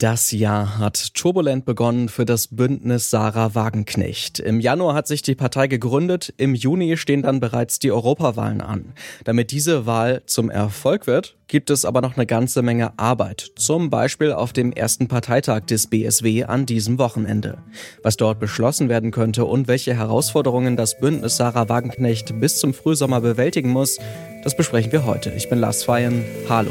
Das Jahr hat turbulent begonnen für das Bündnis Sarah Wagenknecht. Im Januar hat sich die Partei gegründet, im Juni stehen dann bereits die Europawahlen an. Damit diese Wahl zum Erfolg wird, gibt es aber noch eine ganze Menge Arbeit, zum Beispiel auf dem ersten Parteitag des BSW an diesem Wochenende. Was dort beschlossen werden könnte und welche Herausforderungen das Bündnis Sarah Wagenknecht bis zum Frühsommer bewältigen muss, das besprechen wir heute. Ich bin Lars Feyen. Hallo.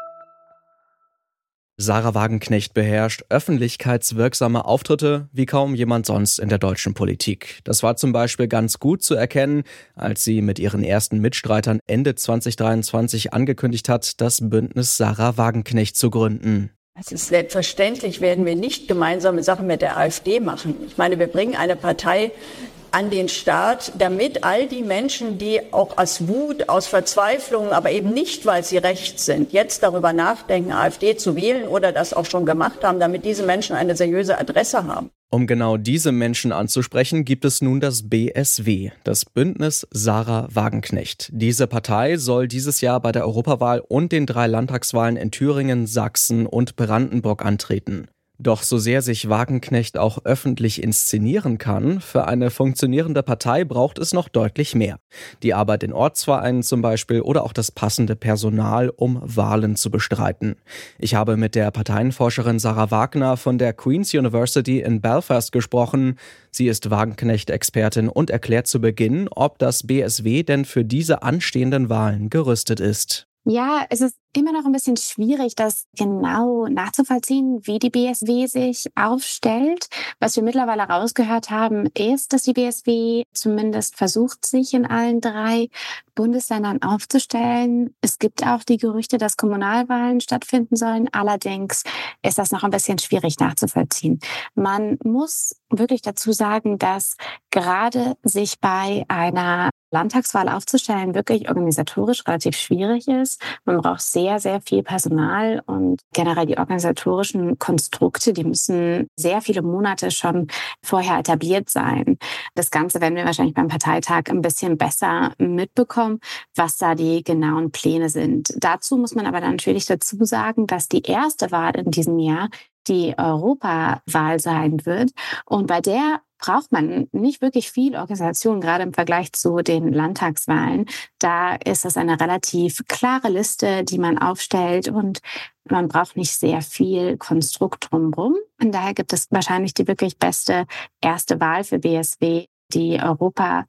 Sarah Wagenknecht beherrscht öffentlichkeitswirksame Auftritte wie kaum jemand sonst in der deutschen Politik. Das war zum Beispiel ganz gut zu erkennen, als sie mit ihren ersten Mitstreitern Ende 2023 angekündigt hat, das Bündnis Sarah Wagenknecht zu gründen. Es ist selbstverständlich, werden wir nicht gemeinsame Sachen mit der AfD machen. Ich meine, wir bringen eine Partei an den Staat, damit all die Menschen, die auch aus Wut, aus Verzweiflung, aber eben nicht, weil sie rechts sind, jetzt darüber nachdenken, AfD zu wählen oder das auch schon gemacht haben, damit diese Menschen eine seriöse Adresse haben. Um genau diese Menschen anzusprechen, gibt es nun das BSW, das Bündnis Sarah Wagenknecht. Diese Partei soll dieses Jahr bei der Europawahl und den drei Landtagswahlen in Thüringen, Sachsen und Brandenburg antreten. Doch so sehr sich Wagenknecht auch öffentlich inszenieren kann, für eine funktionierende Partei braucht es noch deutlich mehr. Die Arbeit in Ortsvereinen zum Beispiel oder auch das passende Personal, um Wahlen zu bestreiten. Ich habe mit der Parteienforscherin Sarah Wagner von der Queen's University in Belfast gesprochen. Sie ist Wagenknecht-Expertin und erklärt zu Beginn, ob das BSW denn für diese anstehenden Wahlen gerüstet ist. Ja, es ist immer noch ein bisschen schwierig, das genau nachzuvollziehen, wie die BSW sich aufstellt. Was wir mittlerweile rausgehört haben, ist, dass die BSW zumindest versucht, sich in allen drei Bundesländern aufzustellen. Es gibt auch die Gerüchte, dass Kommunalwahlen stattfinden sollen. Allerdings ist das noch ein bisschen schwierig nachzuvollziehen. Man muss wirklich dazu sagen, dass gerade sich bei einer Landtagswahl aufzustellen wirklich organisatorisch relativ schwierig ist. Man braucht sehr, sehr viel Personal und generell die organisatorischen Konstrukte, die müssen sehr viele Monate schon vorher etabliert sein. Das Ganze werden wir wahrscheinlich beim Parteitag ein bisschen besser mitbekommen, was da die genauen Pläne sind. Dazu muss man aber natürlich dazu sagen, dass die erste Wahl in diesem Jahr die Europawahl sein wird. Und bei der braucht man nicht wirklich viel Organisation, gerade im Vergleich zu den Landtagswahlen. Da ist es eine relativ klare Liste, die man aufstellt und man braucht nicht sehr viel Konstrukt drumherum. Und daher gibt es wahrscheinlich die wirklich beste erste Wahl für BSW, die Europawahl,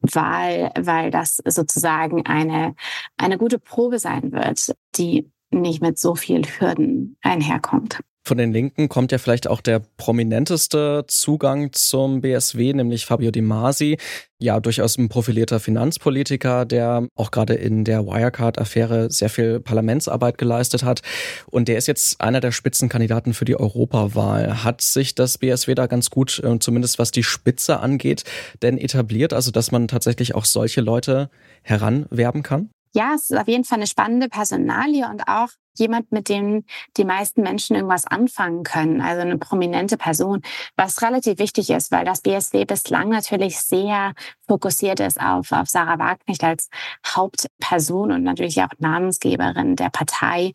weil das sozusagen eine, eine gute Probe sein wird, die nicht mit so viel Hürden einherkommt. Von den Linken kommt ja vielleicht auch der prominenteste Zugang zum BSW, nämlich Fabio Di Masi. Ja, durchaus ein profilierter Finanzpolitiker, der auch gerade in der Wirecard-Affäre sehr viel Parlamentsarbeit geleistet hat. Und der ist jetzt einer der Spitzenkandidaten für die Europawahl. Hat sich das BSW da ganz gut, äh, zumindest was die Spitze angeht, denn etabliert, also dass man tatsächlich auch solche Leute heranwerben kann? Ja, es ist auf jeden Fall eine spannende Personalie und auch jemand, mit dem die meisten Menschen irgendwas anfangen können, also eine prominente Person, was relativ wichtig ist, weil das BSW bislang natürlich sehr fokussiert ist auf, auf Sarah Wagenknecht als Hauptperson und natürlich auch Namensgeberin der Partei.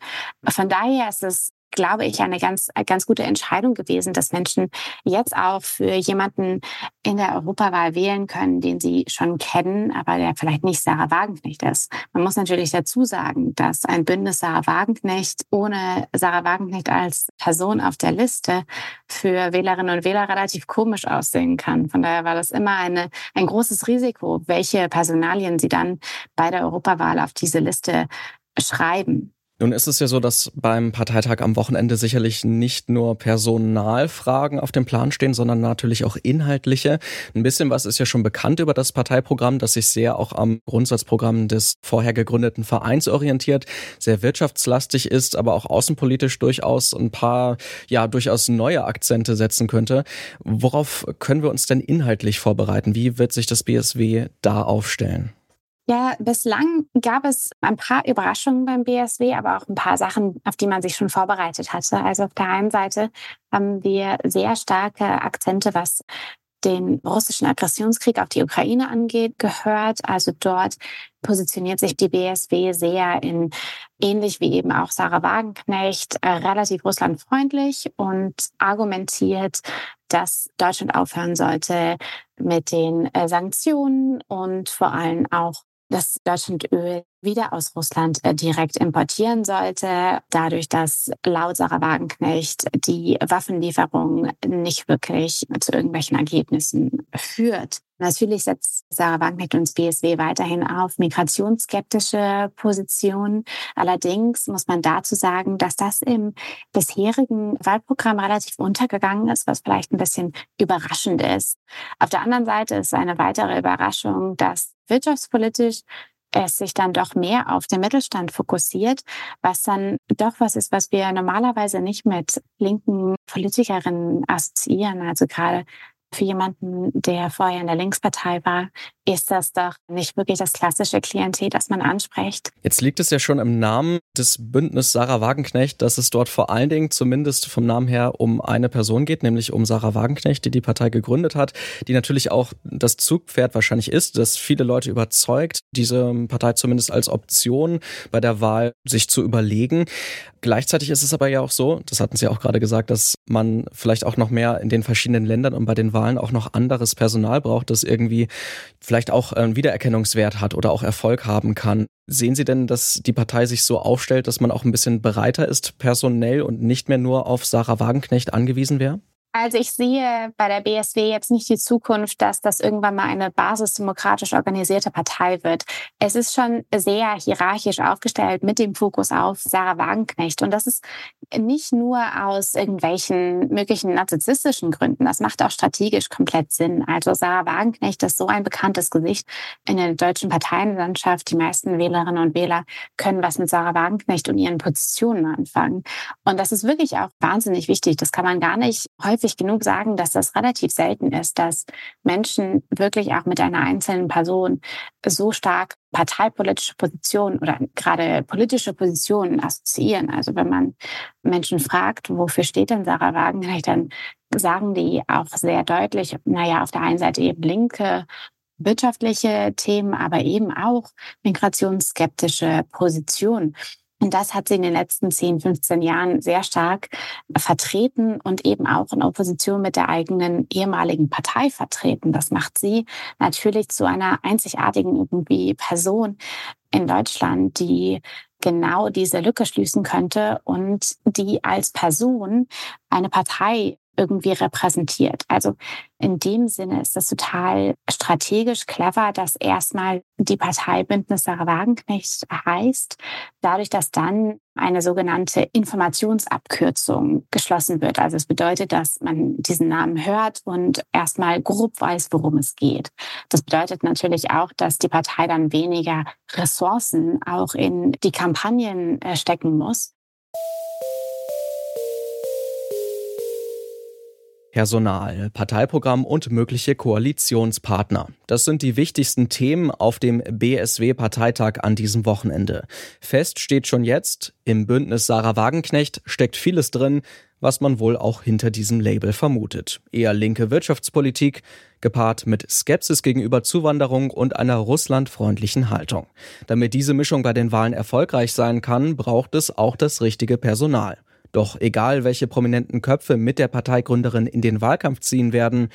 Von daher ist es glaube ich, eine ganz, ganz gute Entscheidung gewesen, dass Menschen jetzt auch für jemanden in der Europawahl wählen können, den sie schon kennen, aber der vielleicht nicht Sarah Wagenknecht ist. Man muss natürlich dazu sagen, dass ein Bündnis Sarah Wagenknecht ohne Sarah Wagenknecht als Person auf der Liste für Wählerinnen und Wähler relativ komisch aussehen kann. Von daher war das immer eine, ein großes Risiko, welche Personalien sie dann bei der Europawahl auf diese Liste schreiben. Nun ist es ja so, dass beim Parteitag am Wochenende sicherlich nicht nur Personalfragen auf dem Plan stehen, sondern natürlich auch inhaltliche. Ein bisschen was ist ja schon bekannt über das Parteiprogramm, das sich sehr auch am Grundsatzprogramm des vorher gegründeten Vereins orientiert, sehr wirtschaftslastig ist, aber auch außenpolitisch durchaus ein paar, ja, durchaus neue Akzente setzen könnte. Worauf können wir uns denn inhaltlich vorbereiten? Wie wird sich das BSW da aufstellen? Ja, bislang gab es ein paar Überraschungen beim BSW, aber auch ein paar Sachen, auf die man sich schon vorbereitet hatte. Also auf der einen Seite haben wir sehr starke Akzente, was den russischen Aggressionskrieg auf die Ukraine angeht, gehört. Also dort positioniert sich die BSW sehr in, ähnlich wie eben auch Sarah Wagenknecht, äh, relativ russlandfreundlich und argumentiert, dass Deutschland aufhören sollte mit den äh, Sanktionen und vor allem auch dass Deutschland Öl wieder aus Russland äh, direkt importieren sollte, dadurch, dass laut Sarah Wagenknecht die Waffenlieferung nicht wirklich zu irgendwelchen Ergebnissen führt. Natürlich setzt Sarah Wagenknecht und das BSW weiterhin auf migrationsskeptische Positionen. Allerdings muss man dazu sagen, dass das im bisherigen Wahlprogramm relativ untergegangen ist, was vielleicht ein bisschen überraschend ist. Auf der anderen Seite ist eine weitere Überraschung, dass wirtschaftspolitisch es sich dann doch mehr auf den Mittelstand fokussiert, was dann doch was ist, was wir normalerweise nicht mit linken Politikerinnen assoziieren. Also gerade für jemanden, der vorher in der Linkspartei war, ist das doch nicht wirklich das klassische Klientel, das man anspricht. Jetzt liegt es ja schon im Namen des Bündnis Sarah Wagenknecht, dass es dort vor allen Dingen zumindest vom Namen her um eine Person geht, nämlich um Sarah Wagenknecht, die die Partei gegründet hat, die natürlich auch das Zugpferd wahrscheinlich ist, das viele Leute überzeugt, diese Partei zumindest als Option bei der Wahl sich zu überlegen. Gleichzeitig ist es aber ja auch so, das hatten Sie auch gerade gesagt, dass man vielleicht auch noch mehr in den verschiedenen Ländern und bei den Wahlen auch noch anderes Personal braucht, das irgendwie vielleicht auch einen Wiedererkennungswert hat oder auch Erfolg haben kann. Sehen Sie denn, dass die Partei sich so aufstellt, dass man auch ein bisschen bereiter ist personell und nicht mehr nur auf Sarah Wagenknecht angewiesen wäre? Also ich sehe bei der BSW jetzt nicht die Zukunft, dass das irgendwann mal eine basisdemokratisch organisierte Partei wird. Es ist schon sehr hierarchisch aufgestellt mit dem Fokus auf Sarah Wagenknecht. Und das ist nicht nur aus irgendwelchen möglichen narzisstischen Gründen. Das macht auch strategisch komplett Sinn. Also Sarah Wagenknecht ist so ein bekanntes Gesicht in der deutschen Parteienlandschaft. Die meisten Wählerinnen und Wähler können was mit Sarah Wagenknecht und ihren Positionen anfangen. Und das ist wirklich auch wahnsinnig wichtig. Das kann man gar nicht häufig häufig genug sagen, dass das relativ selten ist, dass Menschen wirklich auch mit einer einzelnen Person so stark parteipolitische Positionen oder gerade politische Positionen assoziieren. Also wenn man Menschen fragt, wofür steht denn Sarah Wagenknecht, dann sagen die auch sehr deutlich, naja, auf der einen Seite eben linke wirtschaftliche Themen, aber eben auch migrationsskeptische Positionen. Und das hat sie in den letzten 10, 15 Jahren sehr stark vertreten und eben auch in Opposition mit der eigenen ehemaligen Partei vertreten. Das macht sie natürlich zu einer einzigartigen irgendwie Person in Deutschland, die genau diese Lücke schließen könnte und die als Person eine Partei irgendwie repräsentiert. Also in dem Sinne ist das total strategisch clever, dass erstmal die Partei Bündnis Sarah Wagenknecht heißt, dadurch, dass dann eine sogenannte Informationsabkürzung geschlossen wird. Also es bedeutet, dass man diesen Namen hört und erstmal grob weiß, worum es geht. Das bedeutet natürlich auch, dass die Partei dann weniger Ressourcen auch in die Kampagnen äh, stecken muss. Personal, Parteiprogramm und mögliche Koalitionspartner. Das sind die wichtigsten Themen auf dem BSW-Parteitag an diesem Wochenende. Fest steht schon jetzt, im Bündnis Sarah Wagenknecht steckt vieles drin, was man wohl auch hinter diesem Label vermutet. Eher linke Wirtschaftspolitik, gepaart mit Skepsis gegenüber Zuwanderung und einer russlandfreundlichen Haltung. Damit diese Mischung bei den Wahlen erfolgreich sein kann, braucht es auch das richtige Personal. Doch egal, welche prominenten Köpfe mit der Parteigründerin in den Wahlkampf ziehen werden,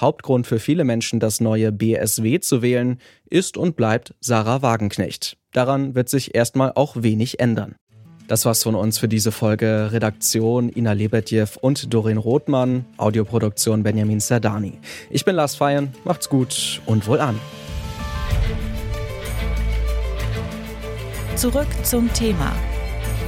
Hauptgrund für viele Menschen, das neue BSW zu wählen, ist und bleibt Sarah Wagenknecht. Daran wird sich erstmal auch wenig ändern. Das war's von uns für diese Folge. Redaktion Ina Lebetjew und Dorin Rothmann, Audioproduktion Benjamin Sardani. Ich bin Lars Feyen, macht's gut und wohl an. Zurück zum Thema